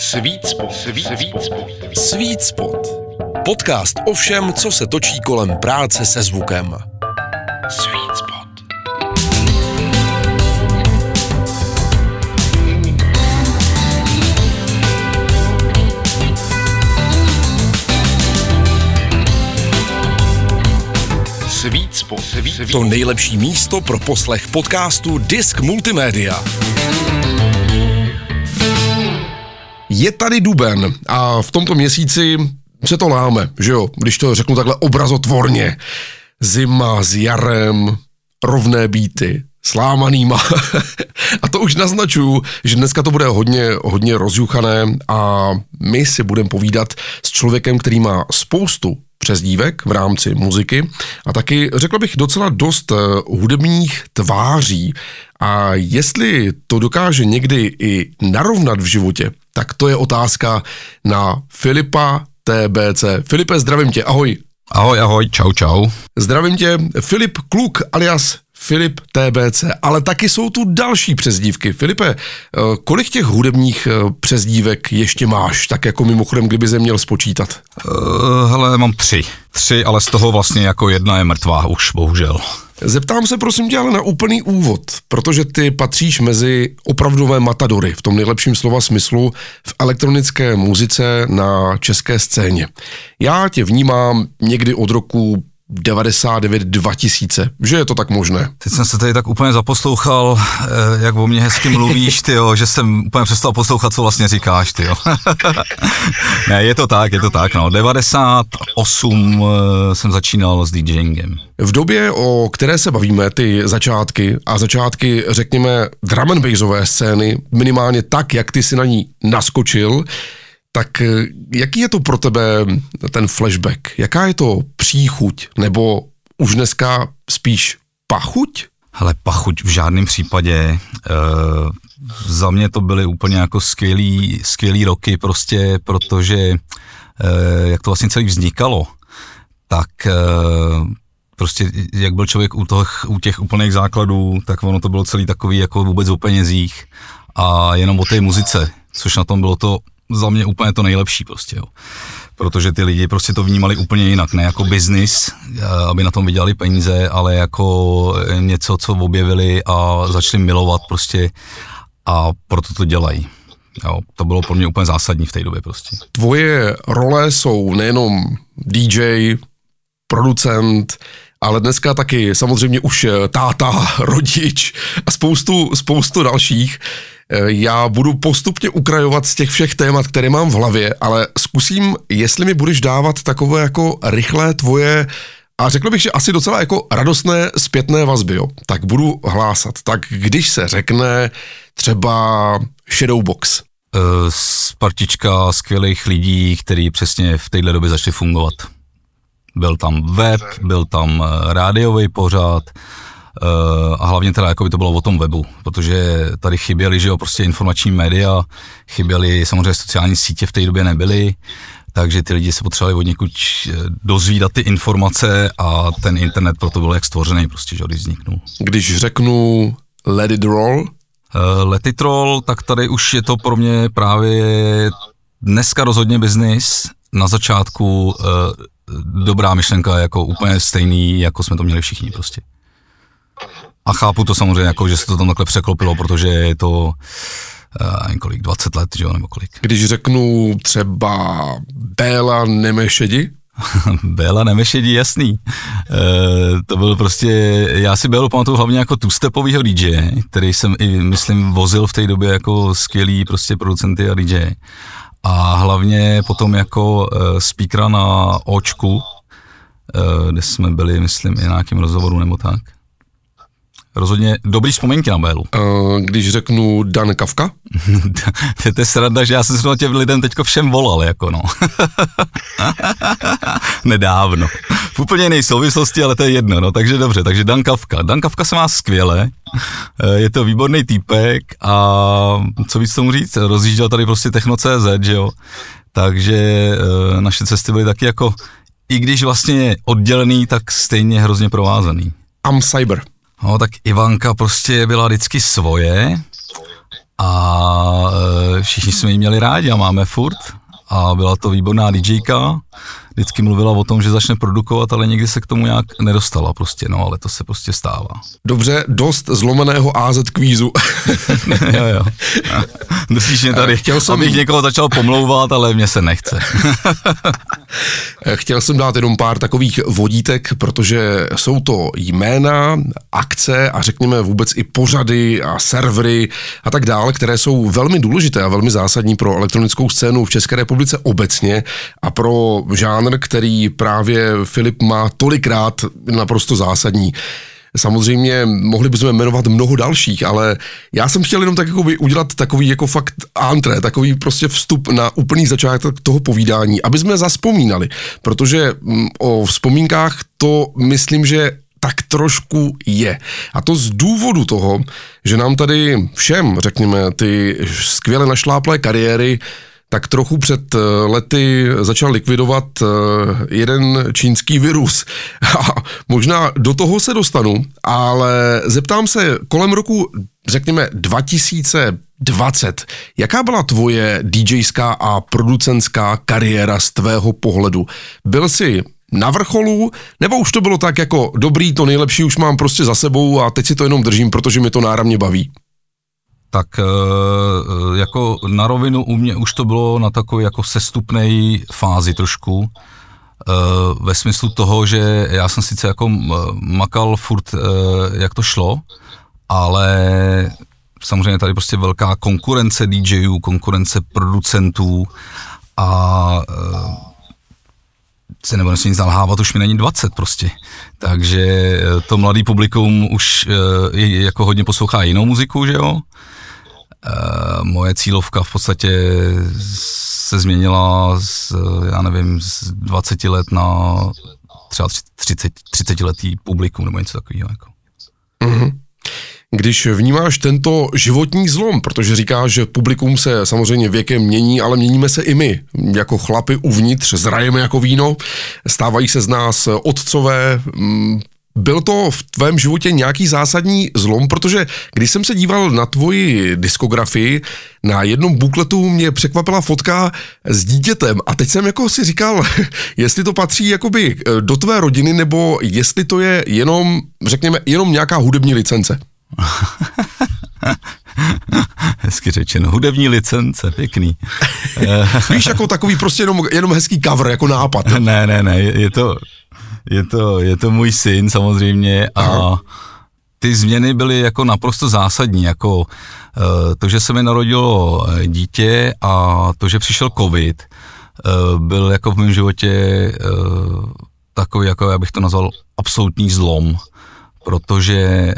Sweet Spot. Sweet, Sweet Spot. Sweet Spot. Podcast o všem, co se točí kolem práce se zvukem. Sweet Spot. To nejlepší místo pro poslech podcastu Disk Multimédia. Je tady duben a v tomto měsíci se to láme, že jo, když to řeknu takhle obrazotvorně. Zima s jarem, rovné býty, slámanýma. a to už naznačuju, že dneska to bude hodně, hodně rozjuchané a my si budeme povídat s člověkem, který má spoustu přezdívek v rámci muziky a taky řekl bych docela dost eh, hudebních tváří a jestli to dokáže někdy i narovnat v životě, tak to je otázka na Filipa TBC. Filipe, zdravím tě, ahoj. Ahoj, ahoj, čau, čau. Zdravím tě, Filip Kluk alias Filip TBC, ale taky jsou tu další přezdívky. Filipe, eh, kolik těch hudebních eh, přezdívek ještě máš, tak jako mimochodem, kdyby se měl spočítat? Uh, hele, mám tři. Tři, ale z toho vlastně jako jedna je mrtvá už, bohužel. Zeptám se prosím tě ale na úplný úvod, protože ty patříš mezi opravdové matadory v tom nejlepším slova smyslu v elektronické muzice na české scéně. Já tě vnímám někdy od roku 99 2000, že je to tak možné. Teď jsem se tady tak úplně zaposlouchal, eh, jak o mě hezky mluvíš, ty jo, že jsem úplně přestal poslouchat, co vlastně říkáš, ty jo. ne, je to tak, je to tak, no. 98 eh, jsem začínal s DJingem. V době, o které se bavíme, ty začátky a začátky, řekněme, drum and bassové scény, minimálně tak, jak ty si na ní naskočil, tak eh, jaký je to pro tebe ten flashback? Jaká je to příchuť? Nebo už dneska spíš pachuť? Hele, pachuť v žádném případě. E, za mě to byly úplně jako skvělý, skvělý roky prostě, protože e, jak to vlastně celý vznikalo, tak e, prostě jak byl člověk u, těch, u těch úplných základů, tak ono to bylo celý takový jako vůbec o penězích a jenom o té muzice, což na tom bylo to za mě úplně to nejlepší prostě, jo. Protože ty lidi prostě to vnímali úplně jinak, ne jako biznis, eh, aby na tom vydělali peníze, ale jako něco, co objevili a začali milovat prostě a proto to dělají. Jo, to bylo pro mě úplně zásadní v té době prostě. Tvoje role jsou nejenom DJ, producent, ale dneska taky samozřejmě už táta, rodič a spoustu, spoustu dalších. Eh, já budu postupně ukrajovat z těch všech témat, které mám v hlavě, ale zkusím, jestli mi budeš dávat takové jako rychlé tvoje a řekl bych, že asi docela jako radostné zpětné vazby, jo. Tak budu hlásat. Tak když se řekne třeba Shadowbox. Z eh, partička skvělých lidí, který přesně v téhle době začali fungovat. Byl tam web, byl tam eh, rádiový pořád, a hlavně teda jako by to bylo o tom webu, protože tady chyběly, že jo, prostě informační média, chyběly, samozřejmě sociální sítě v té době nebyly, takže ty lidi se potřebovali od někud eh, dozvídat ty informace a ten internet proto byl jak stvořený prostě, že když vzniknul. Když řeknu let it roll? Uh, let it roll, tak tady už je to pro mě právě dneska rozhodně biznis, na začátku uh, dobrá myšlenka, jako úplně stejný, jako jsme to měli všichni prostě. A chápu to samozřejmě, jako, že se to tam takhle překlopilo, protože je to uh, kolik, 20 let, že jo, nebo kolik. Když řeknu třeba Béla Nemešedi, Béla Nemešedi, jasný. E, to byl prostě, já si Bélu pamatuju hlavně jako two-stepovýho DJ, který jsem i, myslím, vozil v té době jako skvělý prostě producenty a DJ. A hlavně potom jako e, speakera na Očku, e, kde jsme byli, myslím, i na nějakém rozhovoru nebo tak rozhodně dobrý vzpomínky na Bélu. Uh, když řeknu Dan Kavka? to je sranda, že já jsem se na těm lidem teďko všem volal, jako no. Nedávno. V úplně jiné souvislosti, ale to je jedno, no, takže dobře, takže Dan Kavka. Dan Kavka se má skvěle, eh, je to výborný týpek a co víc tomu říct, rozjížděl tady prostě Techno.cz, že jo, takže eh, naše cesty byly taky jako, i když vlastně oddělený, tak stejně hrozně provázaný. Am Cyber. No tak Ivanka prostě byla vždycky svoje a e, všichni jsme ji měli rádi a máme furt a byla to výborná DJka, vždycky mluvila o tom, že začne produkovat, ale nikdy se k tomu nějak nedostala prostě, no, ale to se prostě stává. Dobře, dost zlomeného AZ kvízu. jo, jo. Držíš mě tady, Chtěl jsem... abych někoho začal pomlouvat, ale mě se nechce. Chtěl jsem dát jenom pár takových vodítek, protože jsou to jména, akce a řekněme vůbec i pořady a servery a tak dále, které jsou velmi důležité a velmi zásadní pro elektronickou scénu v České republice obecně a pro žánr, který právě Filip má tolikrát naprosto zásadní. Samozřejmě mohli bychom jmenovat mnoho dalších, ale já jsem chtěl jenom tak jako udělat takový jako fakt antré, takový prostě vstup na úplný začátek toho povídání, aby jsme zaspomínali, protože mm, o vzpomínkách to myslím, že tak trošku je. A to z důvodu toho, že nám tady všem, řekněme, ty skvěle našláplé kariéry tak trochu před eh, lety začal likvidovat eh, jeden čínský virus. A možná do toho se dostanu, ale zeptám se kolem roku, řekněme, 2020, jaká byla tvoje DJská a producentská kariéra z tvého pohledu? Byl jsi na vrcholu, nebo už to bylo tak jako dobrý, to nejlepší už mám prostě za sebou a teď si to jenom držím, protože mi to náramně baví? Tak eh, jako na rovinu u mě už to bylo na takové jako sestupnej fázi trošku, eh, ve smyslu toho, že já jsem sice jako makal furt, eh, jak to šlo, ale samozřejmě tady prostě velká konkurence DJů, konkurence producentů a se nebo nic nalhávat, už mi není 20 prostě. Takže to mladý publikum už je, jako hodně poslouchá jinou muziku, že jo? Eh, moje cílovka v podstatě se změnila z, já nevím, z 20 let na třeba 30, 30 letý publikum nebo něco takového. Jako. Mm-hmm. Když vnímáš tento životní zlom, protože říkáš, že publikum se samozřejmě věkem mění, ale měníme se i my, jako chlapy uvnitř, zrajeme jako víno, stávají se z nás otcové, mm, byl to v tvém životě nějaký zásadní zlom, protože když jsem se díval na tvoji diskografii, na jednom bukletu mě překvapila fotka s dítětem a teď jsem jako si říkal, jestli to patří jakoby eh, do tvé rodiny, nebo jestli to je jenom, řekněme, jenom nějaká hudební licence. Hezky řečeno, hudební licence, pěkný. Víš, jako takový prostě jenom, jenom hezký cover, jako nápad. Ne, ne, ne, je to, je to, je to můj syn samozřejmě a Aha. ty změny byly jako naprosto zásadní, jako eh, to, že se mi narodilo eh, dítě a to, že přišel covid, eh, byl jako v mém životě takový, jako já bych to nazval, absolutní zlom, protože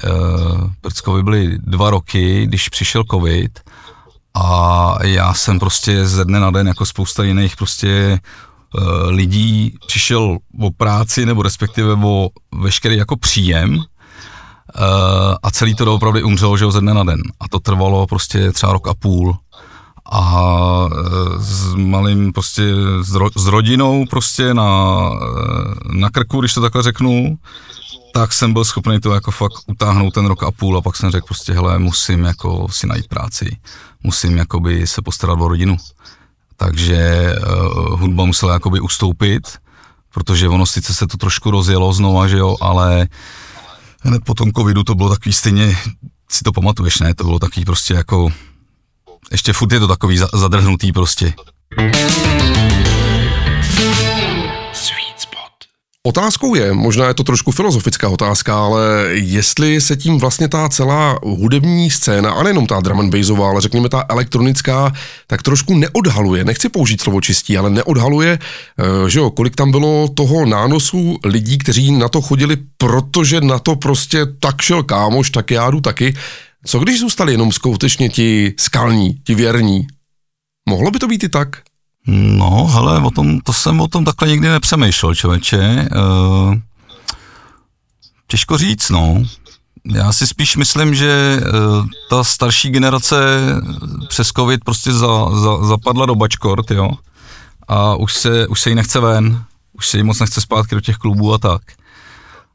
před covid byly dva roky, když přišel covid a já jsem prostě ze dne na den jako spousta jiných prostě lidí přišel o práci nebo respektive o veškerý jako příjem eh, a celý to doopravdy umřelo, že ze dne na den. A to trvalo prostě třeba rok a půl. A eh, s malým prostě, s, ro, s rodinou prostě na, na krku, když to takhle řeknu, tak jsem byl schopný to jako fakt utáhnout ten rok a půl a pak jsem řekl prostě, hele, musím jako si najít práci, musím jakoby se postarat o rodinu takže uh, hudba musela jakoby ustoupit, protože ono sice se to trošku rozjelo znova, že jo, ale hned po tom covidu to bylo takový stejně, si to pamatuješ, ne, to bylo takový prostě jako, ještě furt je to takový zadrhnutý prostě. Otázkou je, možná je to trošku filozofická otázka, ale jestli se tím vlastně ta celá hudební scéna, a nejenom ta drum and bassová, ale řekněme ta elektronická, tak trošku neodhaluje, nechci použít slovo čistí, ale neodhaluje, eh, že jo, kolik tam bylo toho nánosu lidí, kteří na to chodili, protože na to prostě tak šel kámoš, tak já jdu taky. Co když zůstali jenom skutečně ti skalní, ti věrní? Mohlo by to být i tak? No, hele, o tom, to jsem o tom takhle nikdy nepřemýšlel, člověče. Uh, těžko říct, no. Já si spíš myslím, že uh, ta starší generace přes covid prostě za, za, zapadla do bačkort, jo. A už se, už se jí nechce ven, už se jí moc nechce zpátky do těch klubů a tak.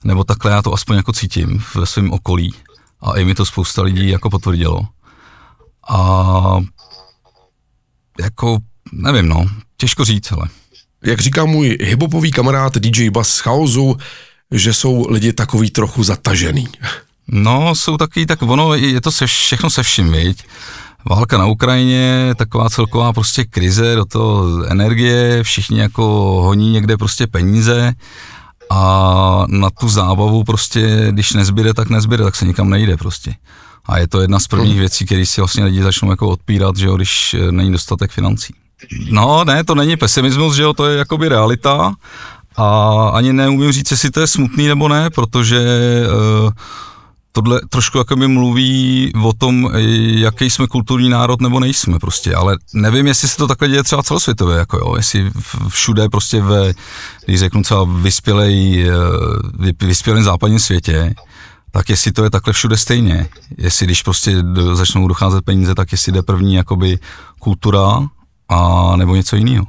Nebo takhle já to aspoň jako cítím ve svém okolí. A i mi to spousta lidí jako potvrdilo. A jako, nevím no, těžko říct, ale. Jak říká můj hibopový kamarád DJ Bass z Chaosu, že jsou lidi takový trochu zatažený. No, jsou taky, tak ono, je to se, všechno se vším, viď? Válka na Ukrajině, taková celková prostě krize, do toho energie, všichni jako honí někde prostě peníze a na tu zábavu prostě, když nezbyde, tak nezbyde, tak se nikam nejde prostě. A je to jedna z prvních věcí, které si vlastně lidi začnou jako odpírat, že jo, když není dostatek financí. No ne, to není pesimismus, že jo, to je jakoby realita. A ani neumím říct, jestli to je smutný nebo ne, protože uh, tohle trošku jako mluví o tom, jaký jsme kulturní národ nebo nejsme prostě, ale nevím, jestli se to takhle děje třeba celosvětově, jako jo, jestli všude prostě ve, když řeknu třeba vyspělej, eh, vyspělém západním světě, tak jestli to je takhle všude stejně, jestli když prostě začnou docházet peníze, tak jestli jde první jakoby kultura a nebo něco jiného.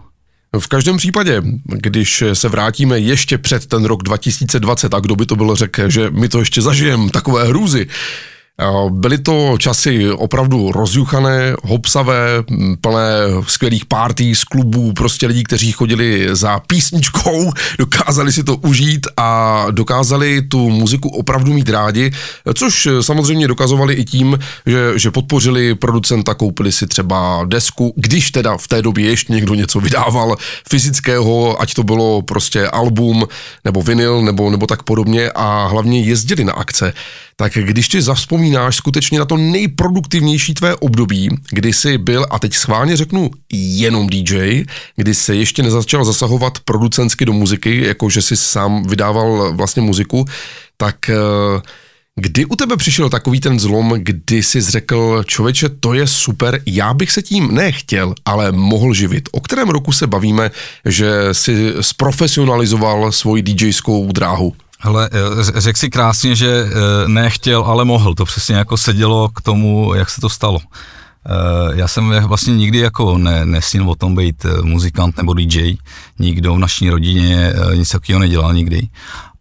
V každém případě, když se vrátíme ještě před ten rok 2020, a kdo by to bylo řekl, že my to ještě zažijeme, takové hrůzy, Byly to časy opravdu rozjuchané, hopsavé, plné skvělých pártí z klubů, prostě lidí, kteří chodili za písničkou, dokázali si to užít a dokázali tu muziku opravdu mít rádi, což samozřejmě dokazovali i tím, že, že podpořili producenta, koupili si třeba desku, když teda v té době ještě někdo něco vydával fyzického, ať to bylo prostě album nebo vinyl nebo, nebo tak podobně a hlavně jezdili na akce tak když ty zavzpomínáš skutečně na to nejproduktivnější tvé období, kdy jsi byl, a teď schválně řeknu, jenom DJ, kdy se ještě nezačal zasahovat producensky do muziky, jako že si sám vydával vlastně muziku, tak eh, Kdy u tebe přišel takový ten zlom, kdy jsi řekl, člověče, to je super, já bych se tím nechtěl, ale mohl živit. O kterém roku se bavíme, že si sprofesionalizoval svoji DJskou dráhu? Hele, eh, řekl si krásně, že eh, nechtěl, ale mohl. To přesně jako sedělo k tomu, jak se to stalo. Eh, já jsem vlastně nikdy jako ne, nesnil o tom být muzikant nebo DJ. Nikdo v naší rodině nic takového nedělal nikdy.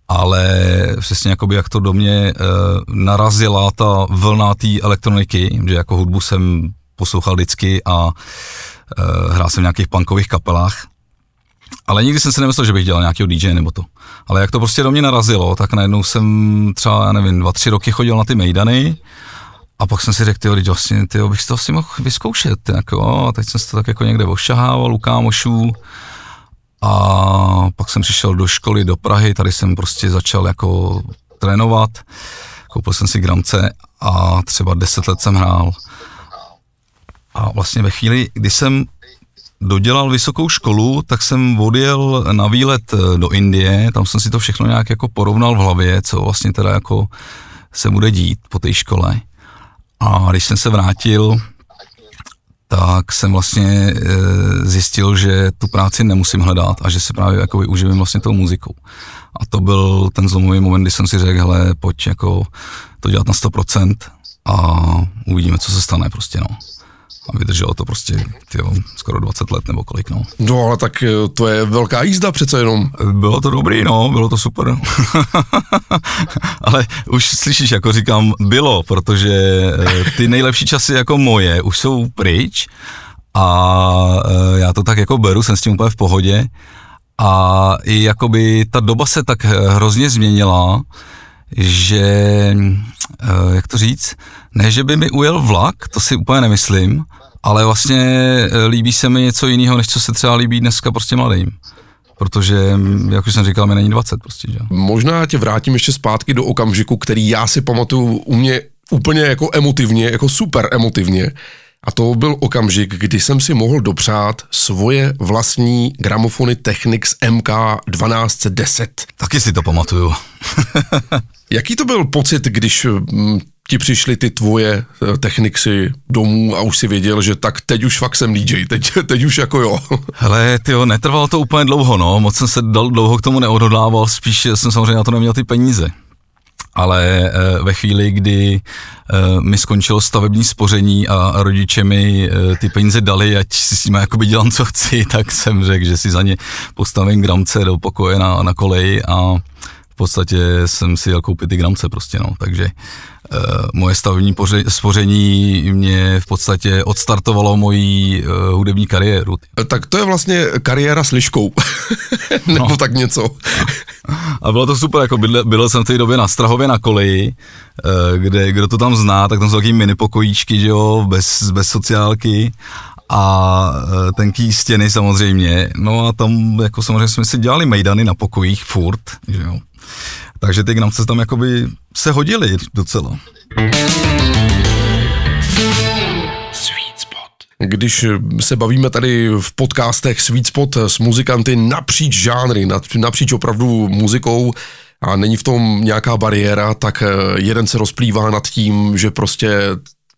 Ale přesně jakoby jak to do mě narazila ta vlna té elektroniky, že jako hudbu jsem poslouchal vždycky a hrál jsem v nějakých punkových kapelách, ale nikdy jsem si nemyslel, že bych dělal nějakého DJ nebo to. Ale jak to prostě do mě narazilo, tak najednou jsem třeba, já nevím, dva, tři roky chodil na ty mejdany a pak jsem si řekl, ty vlastně, ty bych to asi mohl vyzkoušet, jako, a teď jsem se to tak jako někde ošahával u kámošů a pak jsem přišel do školy do Prahy, tady jsem prostě začal jako trénovat, koupil jsem si gramce a třeba deset let jsem hrál. A vlastně ve chvíli, kdy jsem dodělal vysokou školu, tak jsem odjel na výlet eh, do Indie, tam jsem si to všechno nějak jako porovnal v hlavě, co vlastně teda jako se bude dít po té škole. A když jsem se vrátil, tak jsem vlastně e, zjistil, že tu práci nemusím hledat a že se právě jako uživím vlastně tou muzikou. A to byl ten zlomový moment, kdy jsem si řekl, hele, pojď jako to dělat na 100% a uvidíme, co se stane prostě, no a vydrželo to prostě tyjo, skoro 20 let nebo kolik, no. No ale tak eh, to je velká jízda přece jenom. Bylo to dobrý, no, bylo to super. ale už slyšíš, jako říkám, bylo, protože eh, ty nejlepší časy jako moje už jsou pryč a eh, já to tak jako beru, jsem s tím úplně v pohodě a i jakoby ta doba se tak hrozně změnila, že, jak to říct, ne, že by mi ujel vlak, to si úplně nemyslím, ale vlastně eh, líbí se mi něco jiného, než co se třeba líbí dneska prostě mladým. Protože, mm, jak už jsem říkal, mi není 20 prostě, že? Možná tě vrátím ještě zpátky do okamžiku, který já si pamatuju u mě úplně jako emotivně, jako super emotivně. A to byl okamžik, kdy jsem si mohl dopřát svoje vlastní gramofony Technics MK 1210. Taky si to pamatuju. Jaký to byl pocit, když mm, ti přišly ty tvoje eh, techniky domů a už si věděl, že tak teď už fakt jsem DJ, teď, teď už jako jo. Hele, ty netrvalo to úplně dlouho, no, moc jsem se dlouho k tomu neodhodlával, spíš jsem samozřejmě na to neměl ty peníze. Ale e, ve chvíli, kdy e, mi skončilo stavební spoření a rodiče mi e, ty peníze dali, ať si s nimi jakoby dělám, co chci, tak jsem řekl, že si za ně postavím gramce do pokoje na, na koleji a podstatě jsem si jel koupit ty gramce prostě, no, takže uh, moje stavební poře- spoření mě v podstatě odstartovalo moji uh, hudební kariéru. Tak to je vlastně kariéra s liškou, nebo no. tak něco. A bylo to super, jako bydle, byl jsem v té době na Strahově na koleji, uh, kde, kdo to tam zná, tak tam jsou taky mini pokojíčky, že jo, bez, bez sociálky a tenký stěny samozřejmě. No a tam jako samozřejmě jsme si dělali mejdany na pokojích furt, že jo. Takže ty gramce tam jakoby se hodily docela. Když se bavíme tady v podcastech Sweet Spot s muzikanty napříč žánry, napříč opravdu muzikou, a není v tom nějaká bariéra, tak e, jeden se rozplývá nad tím, že prostě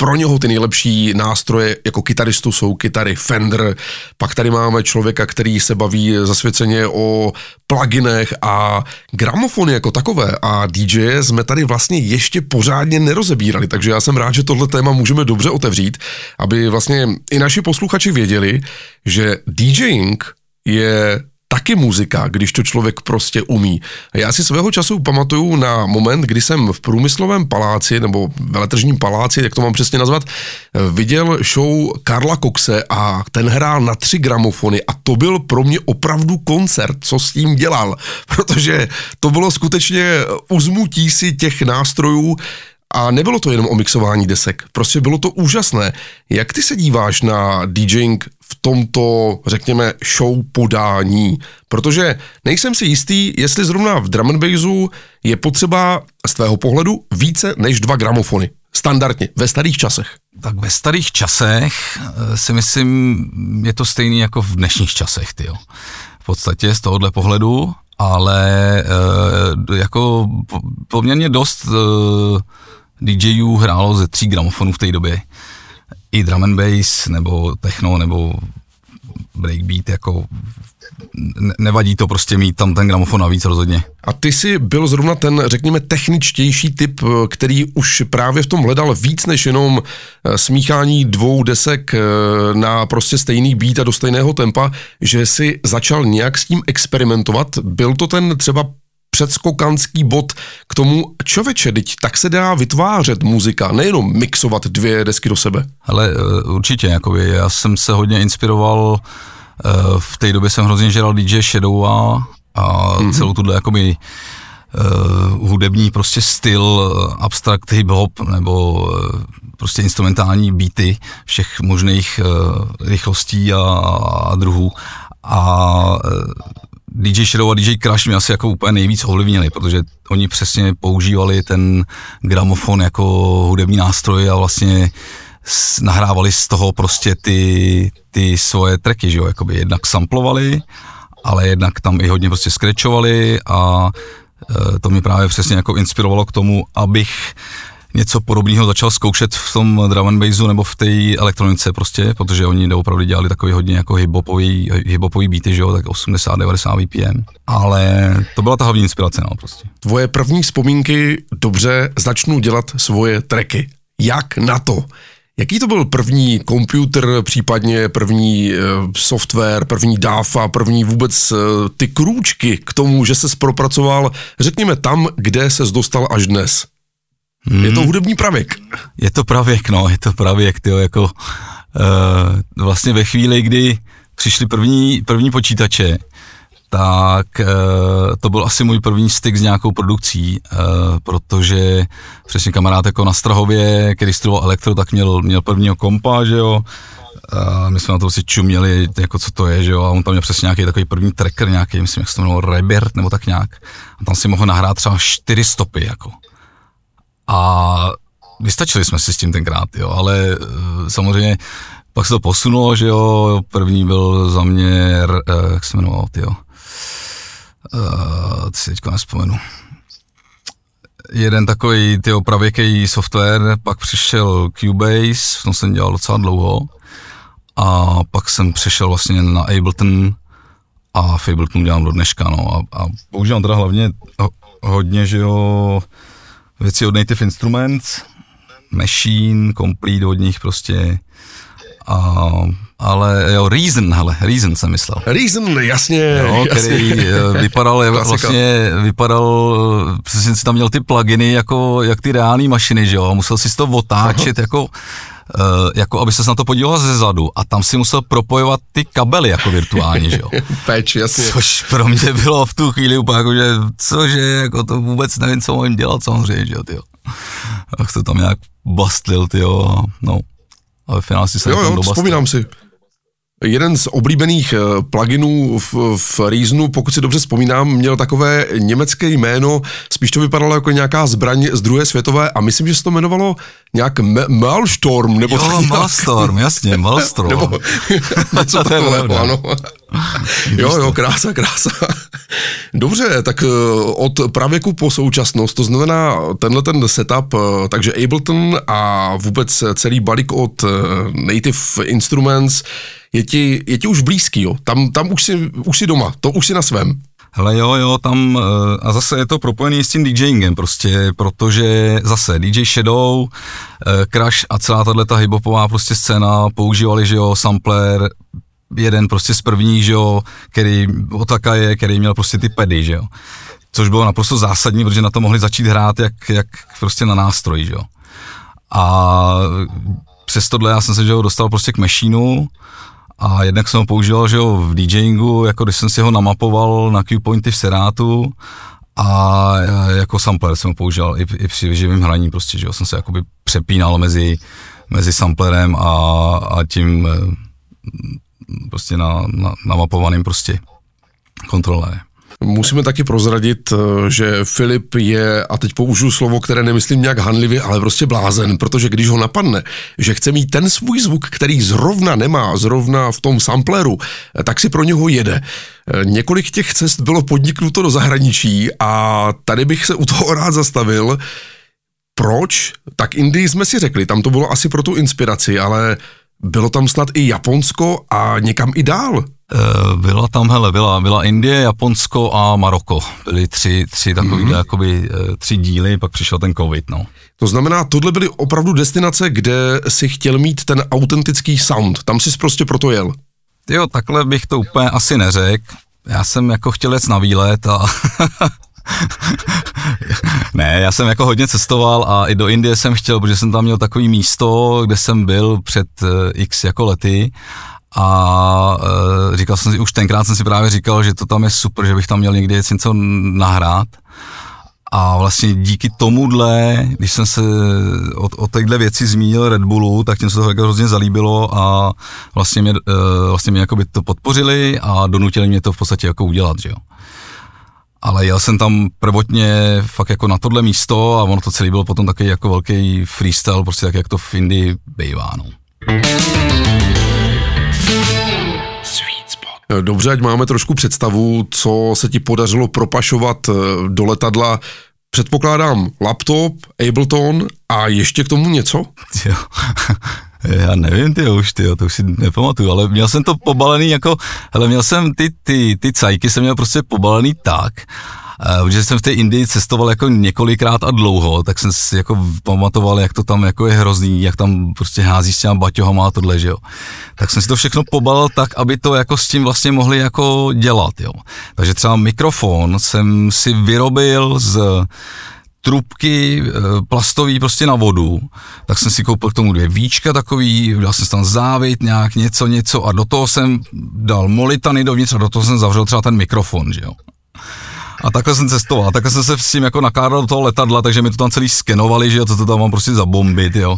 pro něho ty nejlepší nástroje jako kytaristu jsou kytary Fender, pak tady máme člověka, který se baví zasvěceně o pluginech a gramofony jako takové. A DJ jsme tady vlastně ještě pořádně nerozebírali, takže já jsem rád, že tohle téma můžeme dobře otevřít, aby vlastně i naši posluchači věděli, že DJing je taky muzika, když to člověk prostě umí. Já si svého času pamatuju na moment, kdy jsem v průmyslovém paláci, nebo veletržním paláci, jak to mám přesně nazvat, viděl show Karla Coxe a ten hrál na tři gramofony a to byl pro mě opravdu koncert, co s tím dělal, protože to bylo skutečně uzmutí si těch nástrojů, a nebylo to jenom o mixování desek, prostě bylo to úžasné. Jak ty se díváš na DJing v tomto, řekněme, show podání? Protože nejsem si jistý, jestli zrovna v drum bassu je potřeba z tvého pohledu více než dva gramofony. Standardně, ve starých časech. Tak ve starých časech eh, si myslím, je to stejný jako v dnešních časech, tyjo. V podstatě z tohohle pohledu, ale e, jako poměrně dost e, DJů hrálo ze tří gramofonů v té době. I drum and bass, nebo techno, nebo breakbeat, jako nevadí to prostě mít tam ten gramofon navíc rozhodně. A ty jsi byl zrovna ten, řekněme, techničtější typ, který už právě v tom hledal víc než jenom eh, smíchání dvou desek eh, na prostě stejný beat a do stejného tempa, že si začal nějak s tím experimentovat. Byl to ten třeba předskokanský bod k tomu, čověče, teď tak se dá vytvářet muzika, nejenom mixovat dvě desky do sebe. Ale eh, určitě, jakoby, já jsem se hodně inspiroval, eh, v té době jsem hrozně žeral DJ Shadow a, a mm-hmm. celou tuhle jakoby uh, hudební prostě styl, abstract hip-hop nebo uh, prostě instrumentální beaty všech možných uh, rychlostí a, a druhů. A uh, DJ Shadow a DJ Crash mě asi jako úplně nejvíc ovlivnili, protože oni přesně používali ten gramofon jako hudební nástroj a vlastně nahrávali z toho prostě ty, ty svoje tracky, že jo, jakoby jednak samplovali, ale jednak tam i hodně prostě skrečovali a e, to mě právě přesně jako inspirovalo k tomu, abych něco podobného začal zkoušet v tom drum and bassu nebo v té elektronice prostě, protože oni opravdu dělali takový hodně jako hiphopový, hiphopový beaty, že jo, tak 80-90 BPM, ale to byla ta hlavní inspirace, no prostě. Tvoje první vzpomínky, dobře, začnu dělat svoje tracky. Jak na to? Jaký to byl první počítač, případně první e, software, první DAFA, první vůbec e, ty krůčky k tomu, že se propracoval, řekněme tam, kde se dostal až dnes? Hmm. Je to hudební pravěk. Je to pravěk, no, je to pravěk, tyjo, jako uh, vlastně ve chvíli, kdy přišly první, první počítače, tak uh, to byl asi můj první styk s nějakou produkcí, uh, protože přesně kamarád jako na Strahově, který studoval elektro, tak měl, měl prvního kompa, že jo, a my jsme na to si čuměli, jako co to je, že jo, a on tam měl přesně nějaký takový první tracker, nějaký, myslím, jak se to jmenovalo, Rebert, nebo tak nějak. A tam si mohl nahrát třeba čtyři stopy, jako. A vystačili jsme si s tím tenkrát, jo, ale eh, samozřejmě pak se to posunulo, že jo, první byl za mě, eh, jak se jmenoval, jo, uh, si teďko nespomenu. Jeden takový ty pravěký software, pak přišel Cubase, v tom jsem dělal docela dlouho, a pak jsem přešel vlastně na Ableton a v dělám do dneška, no, a, a používám teda hlavně hodně, že jo, věci od Native Instruments, Machine, Complete od nich prostě a ale jo, Reason, hele, Reason jsem myslel. Reason, jasně, Jo, jasně. který eh, vypadal je Klasika. vlastně, vypadal, přesně si tam měl ty pluginy jako, jak ty reální mašiny, že jo, musel si to otáčet jako, eh, jako aby se na to podíval ze zadu a tam si musel propojovat ty kabely jako virtuálně, že jo. Peč, jasně. Což pro mě bylo v tu chvíli úplně jako, že cože, jako to vůbec nevím, co mám dělat samozřejmě, že jo, tyjo. Tak to tam nějak bastlil, tyjo, no. A ve finále si se Jo, tam jo, vzpomínám si. Jeden z oblíbených eh, pluginů v, v Reasonu, pokud si dobře vzpomínám, měl takové německé jméno, spíš to vypadalo jako nějaká zbraň z druhé světové a myslím, že se to jmenovalo nějak Me- Maelstrom, nebo tak Jo, nějak. Malstorm, jasně, Malstorm. Nebo něco To je takového, ano. Jo, jo, krása, krása. Dobře, tak eh, od pravěku po současnost, to znamená tenhle ten setup, eh, takže Ableton a vůbec celý balík od eh, Native Instruments je ti, je ti už blízký, jo. Tam, tam už, si, už si doma, to už si na svém. Hele jo, jo, tam a zase je to propojený s tím DJingem prostě, protože zase DJ Shadow, Crash a celá tato hiphopová prostě scéna používali, že jo, sampler, jeden prostě z prvních, že jo, který Otaka je, který měl prostě ty pedy, že jo. Což bylo naprosto zásadní, protože na to mohli začít hrát jak, jak prostě na nástroj, že jo. A přes tohle já jsem se, že jo, dostal prostě k machinu a jednak jsem ho používal, že jo, v DJingu, jako když jsem si ho namapoval na Q-pointy v Serátu a jako sampler jsem ho používal i, i při živém hraní prostě, že jo, jsem se jakoby přepínal mezi, mezi samplerem a, a tím prostě na, na, namapovaným prostě kontrolérem. Musíme taky prozradit, eh, že Filip je, a teď použiju slovo, které nemyslím nějak hanlivě, ale prostě blázen, protože když ho napadne, že chce mít ten svůj zvuk, který zrovna nemá, zrovna v tom sampleru, eh, tak si pro něho jede. Eh, Několik těch cest bylo podniknuto do zahraničí a tady bych se u toho rád zastavil. Proč? Tak Indii jsme si řekli, tam to bylo asi pro tu inspiraci, ale bylo tam snad i Japonsko a někam i dál. Eh, Byla tam, hele, byla, byla Indie, Japonsko a Maroko. Byly tři, tři takový, mm-hmm. jakoby, eh, tři díly, pak přišel ten covid, no. To znamená, tohle byly opravdu destinace, kde si chtěl mít ten autentický sound. Tam jsi prostě proto jel. Jo, takhle bych to úplně asi neřekl. Já jsem jako chtěl jet na výlet a... ne, já jsem jako hodně cestoval a i do Indie jsem chtěl, protože jsem tam měl takový místo, kde jsem byl před eh, x jako lety a e, říkal jsem si, už tenkrát jsem si právě říkal, že to tam je super, že bych tam měl někdy něco nahrát. A vlastně díky tomuhle, když jsem se o, o téhle věci zmínil Red Bullu, tak těm se to jako hrozně zalíbilo a vlastně mě, eh, vlastně mě jakoby to podpořili a donutili mě to v podstatě jako udělat, že jo. Ale jel jsem tam prvotně fakt jako na tohle místo a ono to celé bylo potom takový jako velký freestyle, prostě tak, jak to v Indii bývá, no. Sweet spot. Dobře, ať máme trošku představu, co se ti podařilo propašovat eh, do letadla. Předpokládám laptop, Ableton a ještě k tomu něco? Jo. Já nevím, ty už, ty, to už si nepamatuju, ale měl jsem to pobalený jako, hele, měl jsem ty, ty, ty cajky jsem měl prostě pobalený tak, eh, protože jsem v té Indii cestoval jako několikrát a dlouho, tak jsem si jako pamatoval, jak to tam jako je hrozný, jak tam prostě hází s těma baťohama a tohle, že jo. Tak jsem si to všechno pobalil tak, aby to jako s tím vlastně mohli jako dělat, jo. Takže třeba mikrofon jsem si vyrobil z trubky eh, plastový prostě na vodu, tak jsem si koupil k tomu dvě víčka takový, dal jsem tam závit nějak něco, něco a do toho jsem dal molitany dovnitř a do toho jsem zavřel třeba ten mikrofon, že jo. A takhle jsem cestoval, takhle jsem se s tím jako nakládal do toho letadla, takže mi to tam celý skenovali, že jo, co to tam mám prostě za bomby, jo.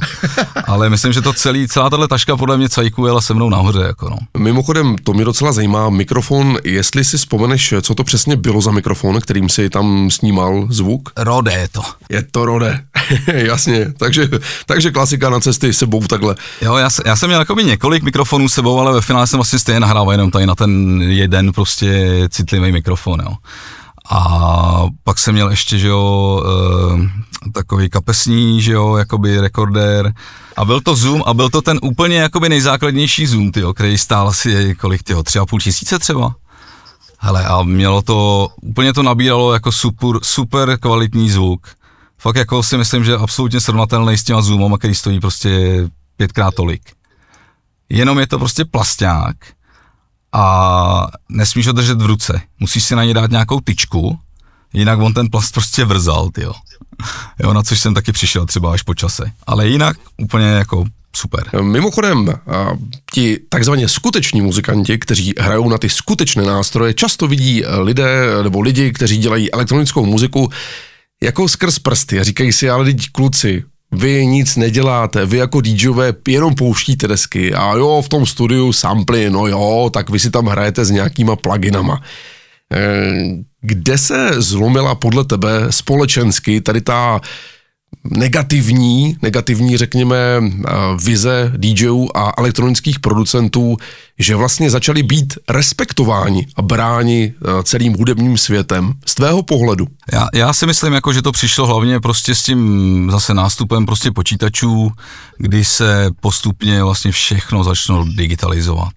Ale myslím, že to celý, celá tahle taška podle mě cajku jela se mnou nahoře, jako no. Mimochodem, to mě docela zajímá, mikrofon, jestli si vzpomeneš, co to přesně bylo za mikrofon, kterým si tam snímal zvuk? Rode je to. Je to Rode, jasně, takže, takže klasika na cesty sebou takhle. Jo, já, já jsem měl jakoby několik mikrofonů sebou, ale ve finále jsem vlastně stejně nahrával jenom tady na ten jeden prostě citlivý mikrofon, jo. A pak jsem měl ještě, že jo, e, takový kapesní, že jo, jakoby rekordér. A byl to Zoom a byl to ten úplně jakoby nejzákladnější Zoom, tyjo, který stál asi kolik, tyjo, tři a půl tisíce třeba. Hele, a mělo to, úplně to nabíralo jako super, super kvalitní zvuk. Fakt jako si myslím, že absolutně srovnatelný s těma Zoomama, který stojí prostě pětkrát tolik. jenom je to prostě plasták a nesmíš ho držet v ruce. Musíš si na ně dát nějakou tyčku, jinak on ten plast prostě vrzal, tyjo. Jo, na což jsem taky přišel třeba až po čase. Ale jinak úplně jako super. Mimochodem, ti takzvaně skuteční muzikanti, kteří hrajou na ty skutečné nástroje, často vidí lidé nebo lidi, kteří dělají elektronickou muziku jako skrz prsty a říkají si, ale lidi kluci, vy nic neděláte, vy jako DJové jenom pouštíte desky a jo, v tom studiu samply, no jo, tak vy si tam hrajete s nějakýma pluginama. Eh, kde se zlomila podle tebe společensky tady ta negativní, negativní, řekněme, eh, vize DJů a elektronických producentů, že vlastně začali být respektováni a bráni eh, celým hudebním světem. Z tvého pohledu? Já, já si myslím, jako, že to přišlo hlavně prostě s tím zase nástupem prostě počítačů, kdy se postupně vlastně všechno začalo digitalizovat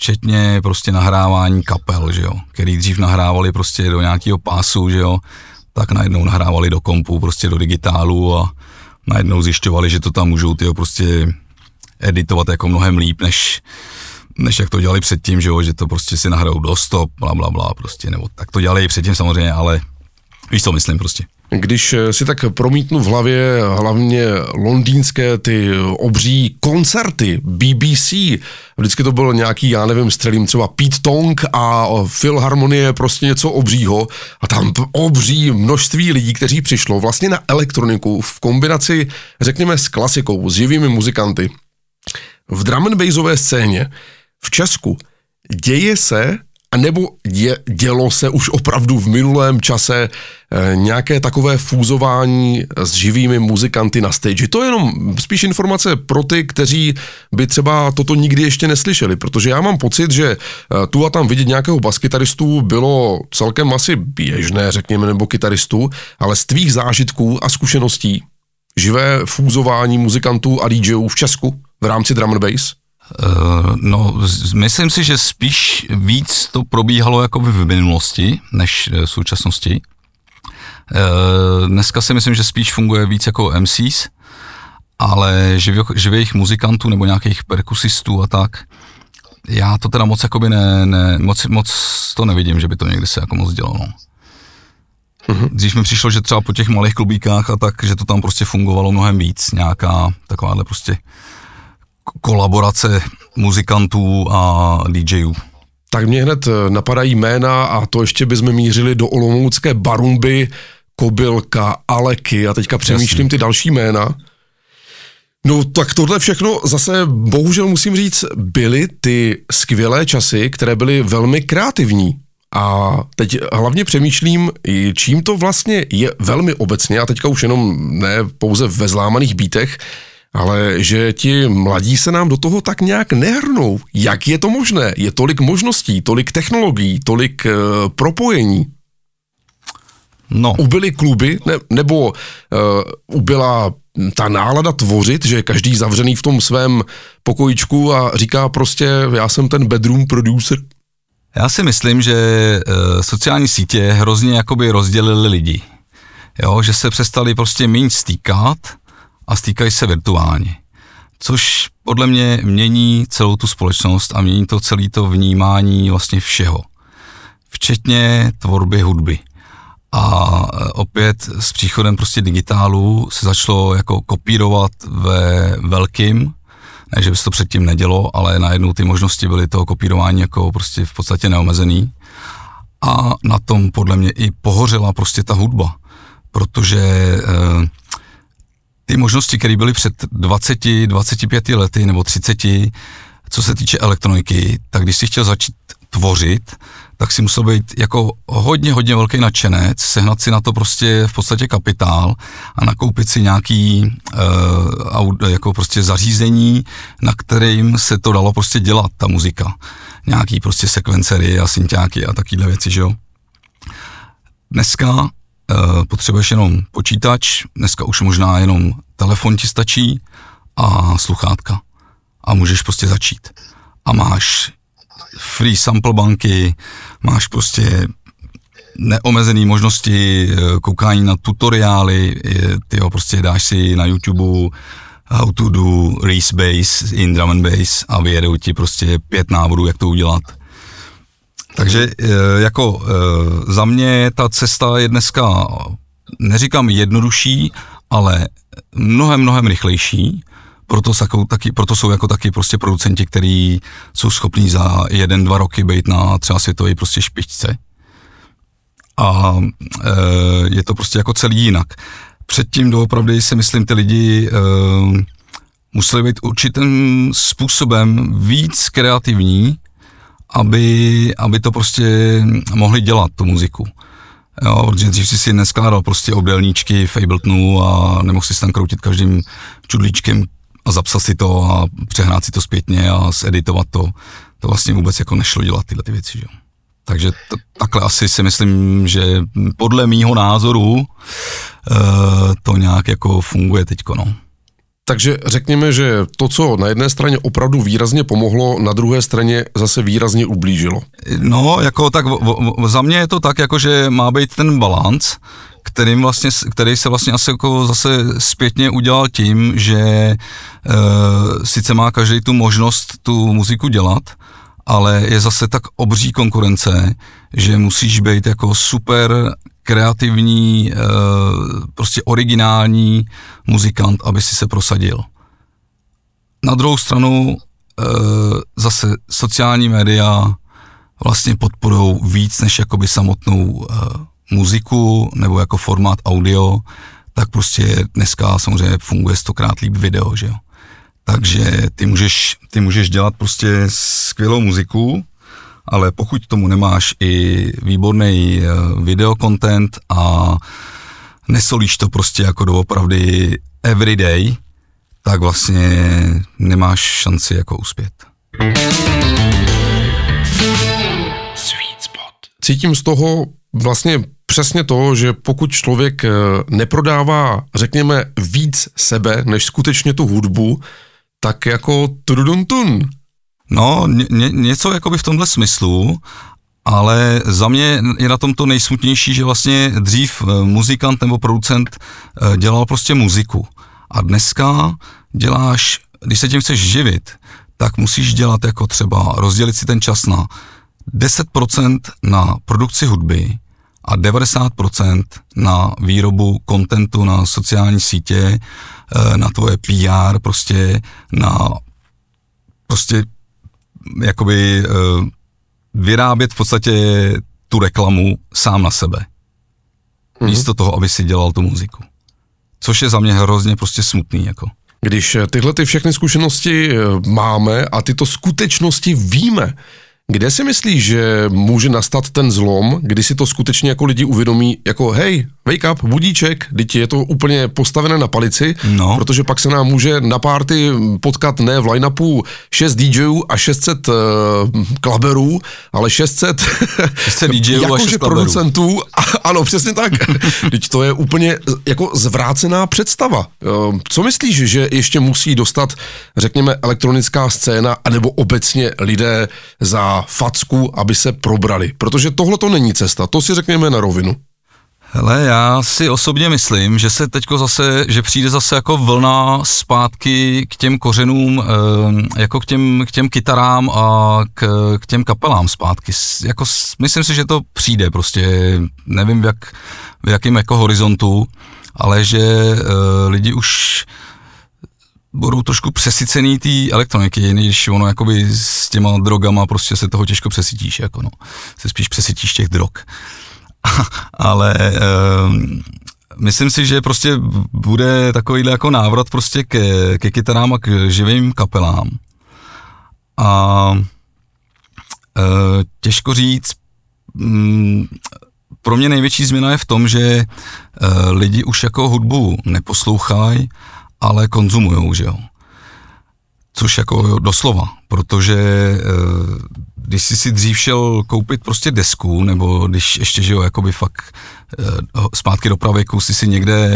včetně prostě nahrávání kapel, že jo, který dřív nahrávali prostě do nějakého pásu, že jo, tak najednou nahrávali do kompu, prostě do digitálu a najednou zjišťovali, že to tam můžou tyjo, prostě editovat jako mnohem líp, než, než jak to dělali předtím, že, jo, že to prostě si nahrajou do stop, bla, bla, bla, prostě, nebo tak to dělali i předtím samozřejmě, ale víš, co myslím prostě. Když eh, si tak promítnu v hlavě hlavně londýnské ty obří koncerty BBC, vždycky to bylo nějaký, já nevím, střelím třeba Pete Tong a Philharmonie, prostě něco obřího a tam obří množství lidí, kteří přišlo vlastně na elektroniku v kombinaci, řekněme, s klasikou, s živými muzikanty. V drum and bassové scéně v Česku děje se a nebo dě, dělo se už opravdu v minulém čase e, nějaké takové fúzování s živými muzikanty na stage. To je jenom spíš informace pro ty, kteří by třeba toto nikdy ještě neslyšeli, protože já mám pocit, že e, tu a tam vidět nějakého baskytaristu bylo celkem asi běžné, řekněme, nebo kytaristu, ale z tvých zážitků a zkušeností živé fúzování muzikantů a DJů v Česku v rámci drum and bass? Uh, no, myslím si, že spíš víc to probíhalo jako v minulosti, než v současnosti. Uh, dneska si myslím, že spíš funguje víc jako MCs, ale živě, živých muzikantů nebo nějakých perkusistů a tak, já to teda moc jakoby ne, ne moc, moc to nevidím, že by to někdy se jako moc dělalo. No. Uh-huh. Dřív mi přišlo, že třeba po těch malých klubíkách a tak, že to tam prostě fungovalo mnohem víc, nějaká takováhle prostě kolaborace muzikantů a DJů. Tak mě hned eh, napadají jména a to ještě bychom mířili do olomoucké Barumby, Kobylka, Aleky a teďka přemýšlím ty další jména. No tak tohle všechno zase bohužel musím říct, byly ty skvělé časy, které byly velmi kreativní. A teď hlavně přemýšlím, čím to vlastně je velmi obecně, a teďka už jenom ne pouze ve zlámaných bítech, ale že ti mladí se nám do toho tak nějak nehrnou. Jak je to možné? Je tolik možností, tolik technologií, tolik uh, propojení. No. Ubyly kluby, ne, nebo uh, ubyla ta nálada tvořit, že je každý zavřený v tom svém pokojičku a říká prostě, já jsem ten bedroom producer? Já si myslím, že uh, sociální sítě hrozně jakoby rozdělili lidi. Jo, že se přestali prostě méně stýkat, a stýkají se virtuálně. Což podle mě mění celou tu společnost a mění to celé to vnímání vlastně všeho. Včetně tvorby hudby. A opět s příchodem prostě digitálu se začalo jako kopírovat ve velkým, ne, že by se to předtím nedělo, ale najednou ty možnosti byly toho kopírování jako prostě v podstatě neomezený. A na tom podle mě i pohořela prostě ta hudba, protože eh, ty možnosti, které byly před 20, 25 lety nebo 30, co se týče elektroniky, tak když si chtěl začít tvořit, tak si musel být jako hodně, hodně velký nadšenec, sehnat si na to prostě v podstatě kapitál a nakoupit si nějaký uh, jako prostě zařízení, na kterým se to dalo prostě dělat, ta muzika. Nějaký prostě sekvencery a synťáky a takovéhle věci, že jo. Dneska potřebuješ jenom počítač, dneska už možná jenom telefon ti stačí a sluchátka. A můžeš prostě začít. A máš free sample banky, máš prostě neomezené možnosti eh, koukání na tutoriály, ty ho prostě dáš si na YouTube how to do race bass in drum and bass a vyjedou ti prostě pět návodů, jak to udělat. Takže eh, jako eh, za mě ta cesta je dneska, neříkám jednodušší, ale mnohem, mnohem rychlejší. Proto, jsou taky, proto jsou jako taky prostě producenti, kteří jsou schopní za jeden, dva roky být na třeba světové prostě špičce. A e, je to prostě jako celý jinak. Předtím doopravdy si myslím, ty lidi museli být určitým způsobem víc kreativní, aby, aby to prostě mohli dělat, tu muziku. Jo, protože dřív si si neskládal prostě obdelníčky v Abletonu a nemohl si tam kroutit každým čudlíčkem a zapsat si to a přehrát si to zpětně a zeditovat to. To vlastně vůbec jako nešlo dělat tyhle ty věci, že jo. Takže t- takhle asi si myslím, že podle mýho názoru uh, to nějak jako funguje teďko, no. Takže řekněme, že to, co na jedné straně opravdu výrazně pomohlo, na druhé straně zase výrazně ublížilo. No, jako tak v, v, za mě je to tak, jako že má být ten balans, kterým vlastně, který se vlastně asi jako zase zpětně udělal tím, že e, sice má každý tu možnost tu muziku dělat, ale je zase tak obří konkurence, že musíš být jako super kreativní, eh, prostě originální muzikant, aby si se prosadil. Na druhou stranu eh, zase sociální média vlastně podporují víc než jakoby samotnou eh, muziku nebo jako formát audio, tak prostě dneska samozřejmě funguje stokrát líp video, že jo. Takže ty můžeš, ty můžeš dělat prostě skvělou muziku, ale pokud tomu nemáš i výborný eh, videokontent a nesolíš to prostě jako doopravdy everyday, tak vlastně nemáš šanci jako uspět. Cítím z toho vlastně přesně to, že pokud člověk eh, neprodává, řekněme, víc sebe, než skutečně tu hudbu, tak jako tududun No, ně, něco jakoby v tomhle smyslu, ale za mě je na tom to nejsmutnější, že vlastně dřív eh, muzikant nebo producent eh, dělal prostě muziku. A dneska děláš, když se tím chceš živit, tak musíš dělat jako třeba rozdělit si ten čas na 10% na produkci hudby a 90% na výrobu kontentu na sociální sítě, eh, na tvoje PR, prostě na prostě jakoby uh, vyrábět v podstatě tu reklamu sám na sebe. Mm-hmm. Místo toho, aby si dělal tu muziku. Což je za mě hrozně prostě smutný, jako. Když eh, tyhle ty všechny zkušenosti eh, máme a tyto skutečnosti víme, kde si myslíš, že může nastat ten zlom, kdy si to skutečně jako lidi uvědomí, jako hej, wake up, budíček, teď je to úplně postavené na palici, no. protože pak se nám může na párty potkat ne v line-upu 6 DJů a 600 uh, klaberů, ale 600, 600 DJů jakože a 6 producentů. A, ano, přesně tak. teď to je úplně jako zvrácená představa. Uh, co myslíš, že ještě musí dostat, řekněme, elektronická scéna, anebo obecně lidé za facku, aby se probrali? Protože tohle to není cesta, to si řekněme na rovinu. Hele, já si osobně myslím, že se teďko zase, že přijde zase jako vlna zpátky k těm kořenům, eh, jako k těm, k těm kytarám a k, k těm kapelám zpátky. Jako, myslím si, že to přijde prostě, nevím v, jak, v jakém jako horizontu, ale že eh, lidi už budou trošku přesycený té elektroniky, když ono jakoby s těma drogama prostě se toho těžko přesytíš, jako no, se spíš přesytíš těch drog. ale um, myslím si, že prostě bude takovýhle jako návrat prostě ke, ke kytarám a k živým kapelám. A uh, těžko říct, um, pro mě největší změna je v tom, že uh, lidi už jako hudbu neposlouchají, ale konzumujou, že jo. Což jako doslova, protože uh, když jsi si dřív šel koupit prostě desku, nebo když ještě, že jo, jakoby fakt eh, zpátky do pravěku si si někde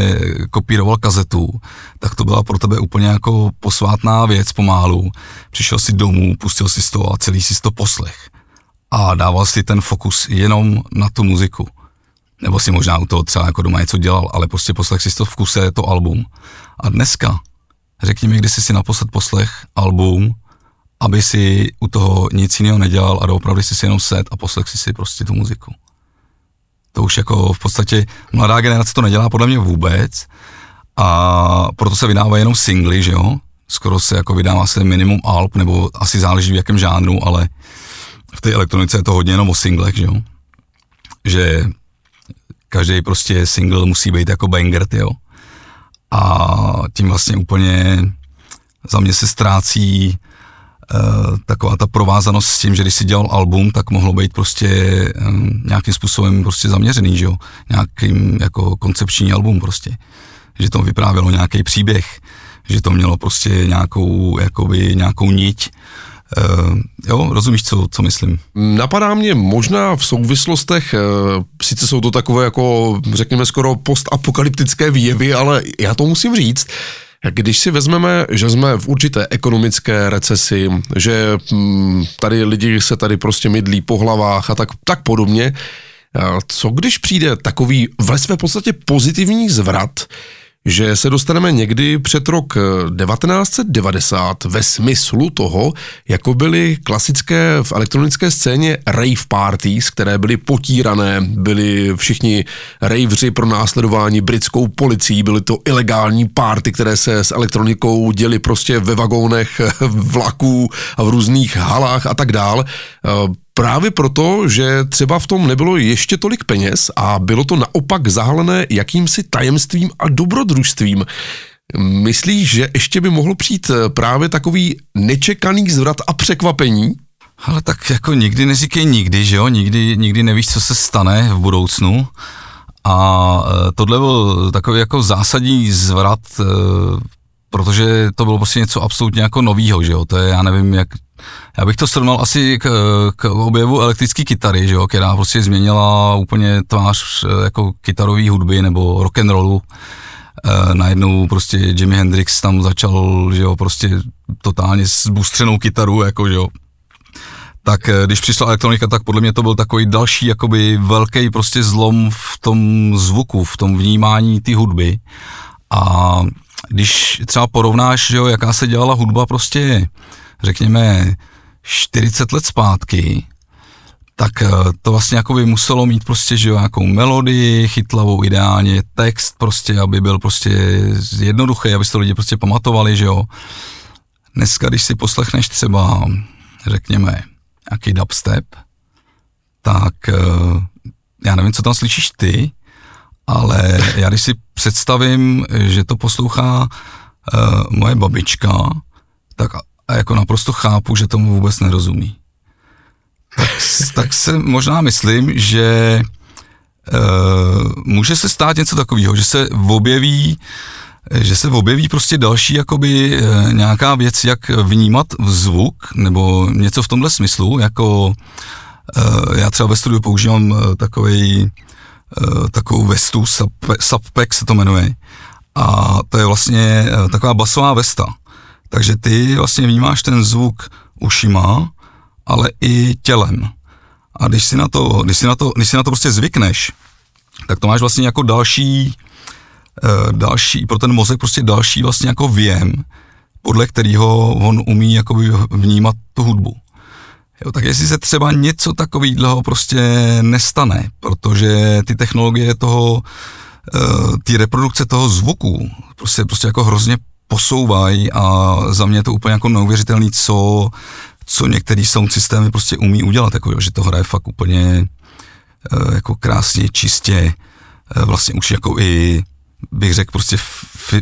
kopíroval kazetu, tak to byla pro tebe úplně jako posvátná věc pomálu. Přišel si domů, pustil si to a celý si to poslech. A dával si ten fokus jenom na tu muziku. Nebo si možná u toho třeba jako doma něco dělal, ale prostě poslech si to v kuse, to album. A dneska řekni mi, kdy jsi si naposled poslech album, aby si u toho nic jiného nedělal a doopravdy si si jenom set a poslech si si prostě tu muziku. To už jako v podstatě mladá generace to nedělá podle mě vůbec a proto se vydávají jenom singly, že jo? Skoro se jako vydává se minimum alb, nebo asi záleží v jakém žánru, ale v té elektronice je to hodně jenom o singlech, že jo? Že každý prostě single musí být jako banger, jo? A tím vlastně úplně za mě se ztrácí Uh, taková ta provázanost s tím, že když si dělal album, tak mohlo být prostě um, nějakým způsobem prostě zaměřený, že jo, nějakým jako koncepční album prostě, že to vyprávělo nějaký příběh, že to mělo prostě nějakou, jakoby nějakou niť, Uh, jo, rozumíš, co, co myslím? Napadá mě možná v souvislostech, uh, sice jsou to takové jako, řekněme, skoro postapokalyptické výjevy, ale já to musím říct, když si vezmeme, že jsme v určité ekonomické recesi, že hm, tady lidi se tady prostě mydlí po hlavách a tak, tak podobně, co když přijde takový ve své podstatě pozitivní zvrat, že se dostaneme někdy před rok 1990 ve smyslu toho, jako byly klasické v elektronické scéně rave parties, které byly potírané, byli všichni ravři pro následování britskou policií, byly to ilegální party, které se s elektronikou děli prostě ve vagónech vlaků a v různých halách a tak dál Právě proto, že třeba v tom nebylo ještě tolik peněz a bylo to naopak zahalené jakýmsi tajemstvím a dobrodružstvím. Myslíš, že ještě by mohlo přijít eh, právě takový nečekaný zvrat a překvapení? Ale tak jako nikdy neříkej nikdy, že jo? Nikdy, nikdy nevíš, co se stane v budoucnu. A eh, tohle byl takový jako zásadní zvrat, eh, protože to bylo prostě něco absolutně jako novýho, že jo? To je, já nevím, jak já bych to srovnal asi k, k objevu elektrické kytary, že jo, která prostě změnila úplně tvář eh, jako kytarové hudby nebo rock and rollu. E, najednou prostě Jimi Hendrix tam začal, že jo, prostě totálně s bustřenou kytaru, jako, že jo. Tak eh, když přišla elektronika, tak podle mě to byl takový další jakoby velký prostě zlom v tom zvuku, v tom vnímání té hudby. A když třeba porovnáš, že jo, jaká se dělala hudba prostě řekněme, 40 let zpátky, tak eh, to vlastně jako by muselo mít prostě, že jo, nějakou melodii, chytlavou ideálně, text prostě, aby byl prostě jednoduchý, aby to lidi prostě pamatovali, že jo. Dneska, když si poslechneš třeba, řekněme, nějaký dubstep, tak eh, já nevím, co tam slyšíš ty, ale já když si představím, že to poslouchá uh, moje babička, tak a jako naprosto chápu, že tomu vůbec nerozumí. Tak, tak se možná myslím, že uh, může se stát něco takového, že se objeví že se objeví prostě další jakoby uh, nějaká věc, jak vnímat zvuk, nebo něco v tomhle smyslu, jako já třeba ve studiu používám uh, takovou vestu, Subpack se to jmenuje, a to je vlastně uh, taková basová vesta. Takže ty vlastně vnímáš ten zvuk ušima, ale i tělem. A když si na to, když si na to, když si na to prostě zvykneš, tak to máš vlastně jako další, uh, další, pro ten mozek prostě další vlastně jako věm, podle kterého on umí jakoby vnímat tu hudbu. Jo, tak jestli se třeba něco takového prostě nestane, protože ty technologie toho, uh, ty reprodukce toho zvuku prostě, prostě jako hrozně posouvají a za mě je to úplně jako neuvěřitelný, co, co některý sound systémy prostě umí udělat, jako, že to hraje fakt úplně eh, jako krásně, čistě, eh, vlastně už jako i bych řekl prostě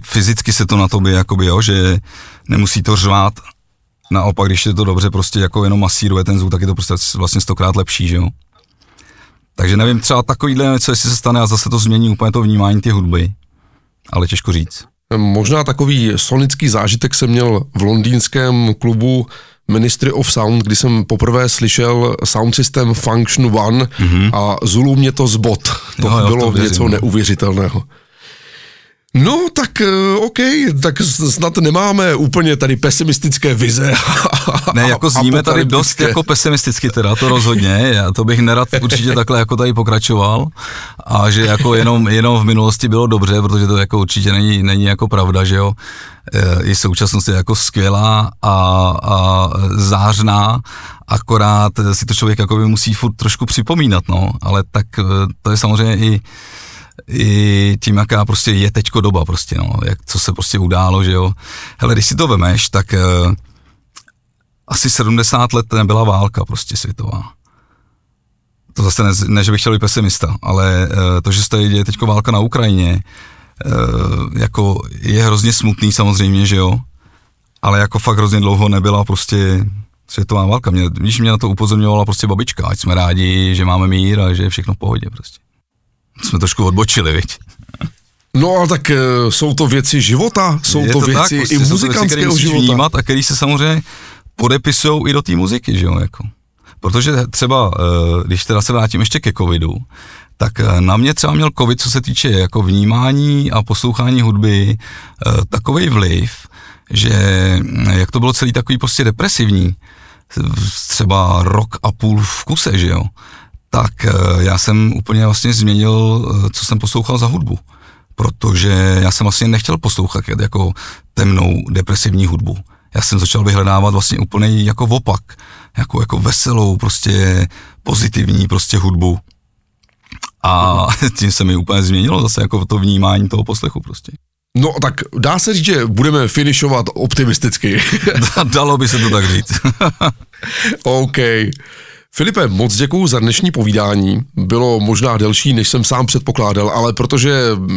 fyzicky se to na tobě, jakoby, jo, že nemusí to řvát, naopak, když je to dobře prostě jako jenom masíruje ten zvuk, tak je to prostě vlastně stokrát lepší, že jo. Takže nevím, třeba takovýhle něco, jestli se stane a zase to změní úplně to vnímání ty hudby, ale těžko říct. Možná takový sonický zážitek jsem měl v londýnském klubu Ministry of Sound, kdy jsem poprvé slyšel sound system Function One mm-hmm. a Zulu mě to zbot. To jo, jo, bylo to věřím, něco no. neuvěřitelného. No, tak eh, OK, tak snad nemáme úplně tady pesimistické vize. Ne, jako zníme tady dost jako pesimisticky teda, to rozhodně, já to bych nerad určitě takhle jako tady pokračoval. A že jako jenom, jenom v minulosti bylo dobře, protože to jako určitě není, není jako pravda, že jo. Eh, I současnost je jako skvělá a, a zářná, akorát si to člověk jako by musí furt trošku připomínat, no, ale tak eh, to je samozřejmě i i tím, jaká prostě je teďko doba prostě, no, jak, co se prostě událo, že jo. Hele, když si to vemeš, tak uh, asi 70 let nebyla válka prostě světová. To zase ne, ne že bych chtěl být pesimista, ale uh, to, že se tady děje teďko válka na Ukrajině, uh, jako je hrozně smutný samozřejmě, že jo, ale jako fakt hrozně dlouho nebyla prostě světová válka. Mě, když mě na to upozorňovala prostě babička, ať jsme rádi, že máme mír a že je všechno v pohodě prostě jsme trošku odbočili, viď? No a tak uh, jsou to věci života, jsou je to, to věci tak, prostě i muzikantského věci, života. Vnímat a který se samozřejmě podepisují i do té muziky, že jo, jako. Protože třeba, uh, když teda se vrátím ještě ke covidu, tak uh, na mě třeba měl covid, co se týče jako vnímání a poslouchání hudby, uh, takový vliv, že jak to bylo celý takový prostě depresivní, třeba rok a půl v kuse, že jo, tak eh, já jsem úplně vlastně změnil, eh, co jsem poslouchal za hudbu. Protože já jsem vlastně nechtěl poslouchat jako temnou depresivní hudbu. Já jsem začal vyhledávat vlastně úplně jako opak, jako, jako veselou, prostě pozitivní prostě hudbu. A tím se mi úplně změnilo zase jako to vnímání toho poslechu prostě. No tak dá se říct, že budeme finišovat optimisticky. Dalo by se to tak říct. OK. Filipe, moc děkuji za dnešní povídání. Bylo možná delší, než jsem sám předpokládal, ale protože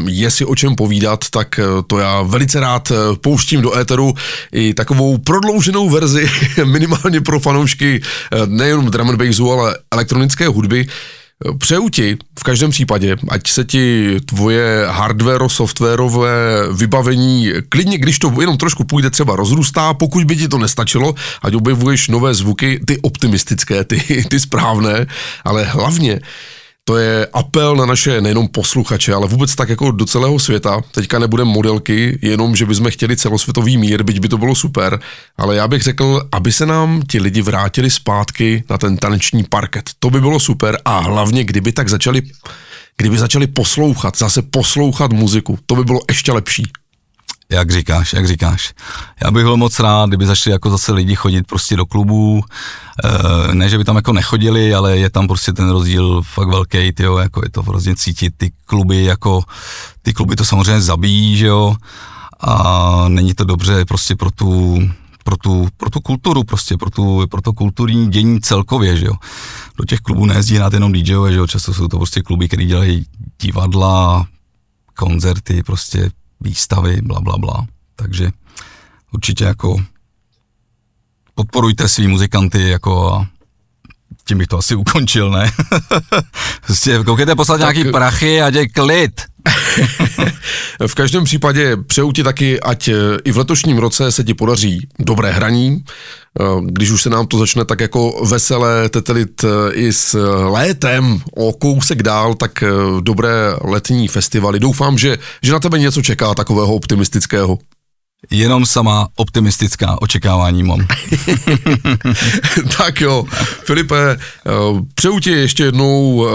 je si o čem povídat, tak to já velice rád pouštím do éteru i takovou prodlouženou verzi, minimálně pro fanoušky nejenom drum and bassu, ale elektronické hudby. Přeju ti v každém případě, ať se ti tvoje hardware, softwarové vybavení, klidně když to jenom trošku půjde, třeba rozrůstá, pokud by ti to nestačilo, ať objevuješ nové zvuky, ty optimistické, ty, ty správné, ale hlavně to je apel na naše nejenom posluchače, ale vůbec tak jako do celého světa. Teďka nebudeme modelky, jenom že bychom chtěli celosvětový mír, byť by to bylo super, ale já bych řekl, aby se nám ti lidi vrátili zpátky na ten taneční parket. To by bylo super a hlavně, kdyby tak začali, kdyby začali poslouchat, zase poslouchat muziku, to by bylo ještě lepší. Jak říkáš, jak říkáš. Já bych byl moc rád, kdyby začali jako zase lidi chodit prostě do klubů, e, ne, že by tam jako nechodili, ale je tam prostě ten rozdíl fakt velký, tyjo, jako je to hrozně cítit, ty kluby jako, ty kluby to samozřejmě zabíjí, že jo, a není to dobře prostě pro tu, pro tu, pro tu kulturu, prostě pro, tu, pro to kulturní dění celkově, že jo. Do těch klubů nejezdí hned jenom DJové, že jo, často jsou to prostě kluby, které dělají divadla, koncerty, prostě výstavy, bla, bla, bla. Takže určitě jako podporujte svý muzikanty jako a tím bych to asi ukončil, ne? prostě koukejte poslat tak... nějaký prachy a děj klid. v každém případě přeju ti taky, ať i v letošním roce se ti podaří dobré hraní, když už se nám to začne tak jako veselé tetelit i s létem o kousek dál, tak dobré letní festivaly. Doufám, že, že na tebe něco čeká takového optimistického. Jenom sama optimistická očekávání mám. tak jo, Filipe, přeju ti ještě jednou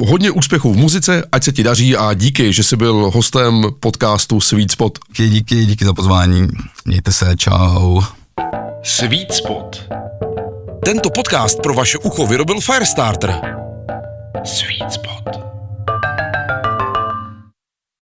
hodně úspěchů v muzice, ať se ti daří a díky, že jsi byl hostem podcastu Sweet Spot. Díky, díky, díky za pozvání. Mějte se, čau. Sweet Spot. Tento podcast pro vaše ucho vyrobil Firestarter. Sweet Spot.